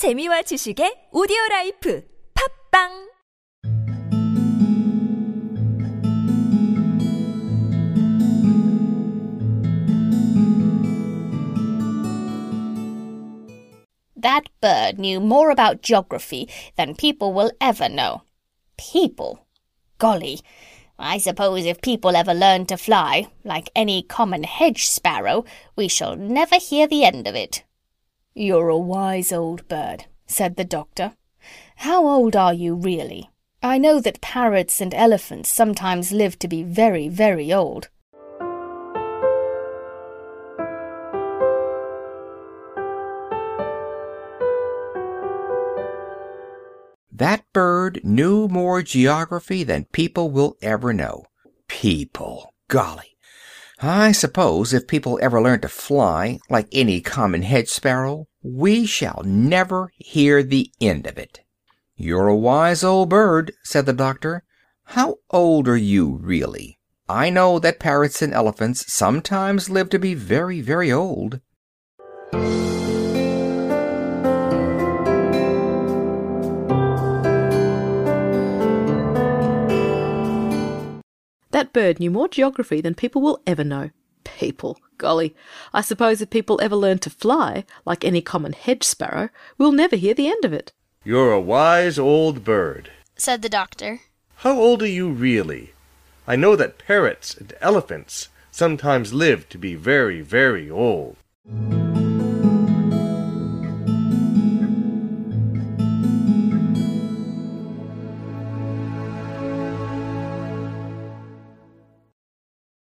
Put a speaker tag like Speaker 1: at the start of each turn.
Speaker 1: 재미와 지식의 오디오 라이프 팟빵
Speaker 2: That bird knew more about geography than people will ever know. People? Golly. I suppose if people ever learn to fly, like any common hedge sparrow, we shall never hear the end of it. You're a wise old bird, said the doctor. How old are you really? I know that parrots and elephants sometimes live to be very, very old.
Speaker 3: That bird knew more geography than people will ever know. People! Golly! I suppose if people ever learn to fly, like any common hedge sparrow, we shall never hear the end of it. You're a wise old bird, said the doctor. How old are you, really? I know that parrots and elephants sometimes live to be very, very old.
Speaker 4: That bird knew more geography than people will ever know. People, golly, I suppose if people ever learn to fly, like any common hedge sparrow, we'll never hear the end of it.
Speaker 5: You're a wise old bird,
Speaker 2: said the doctor.
Speaker 5: How old are you really? I know that parrots and elephants sometimes live to be very, very old.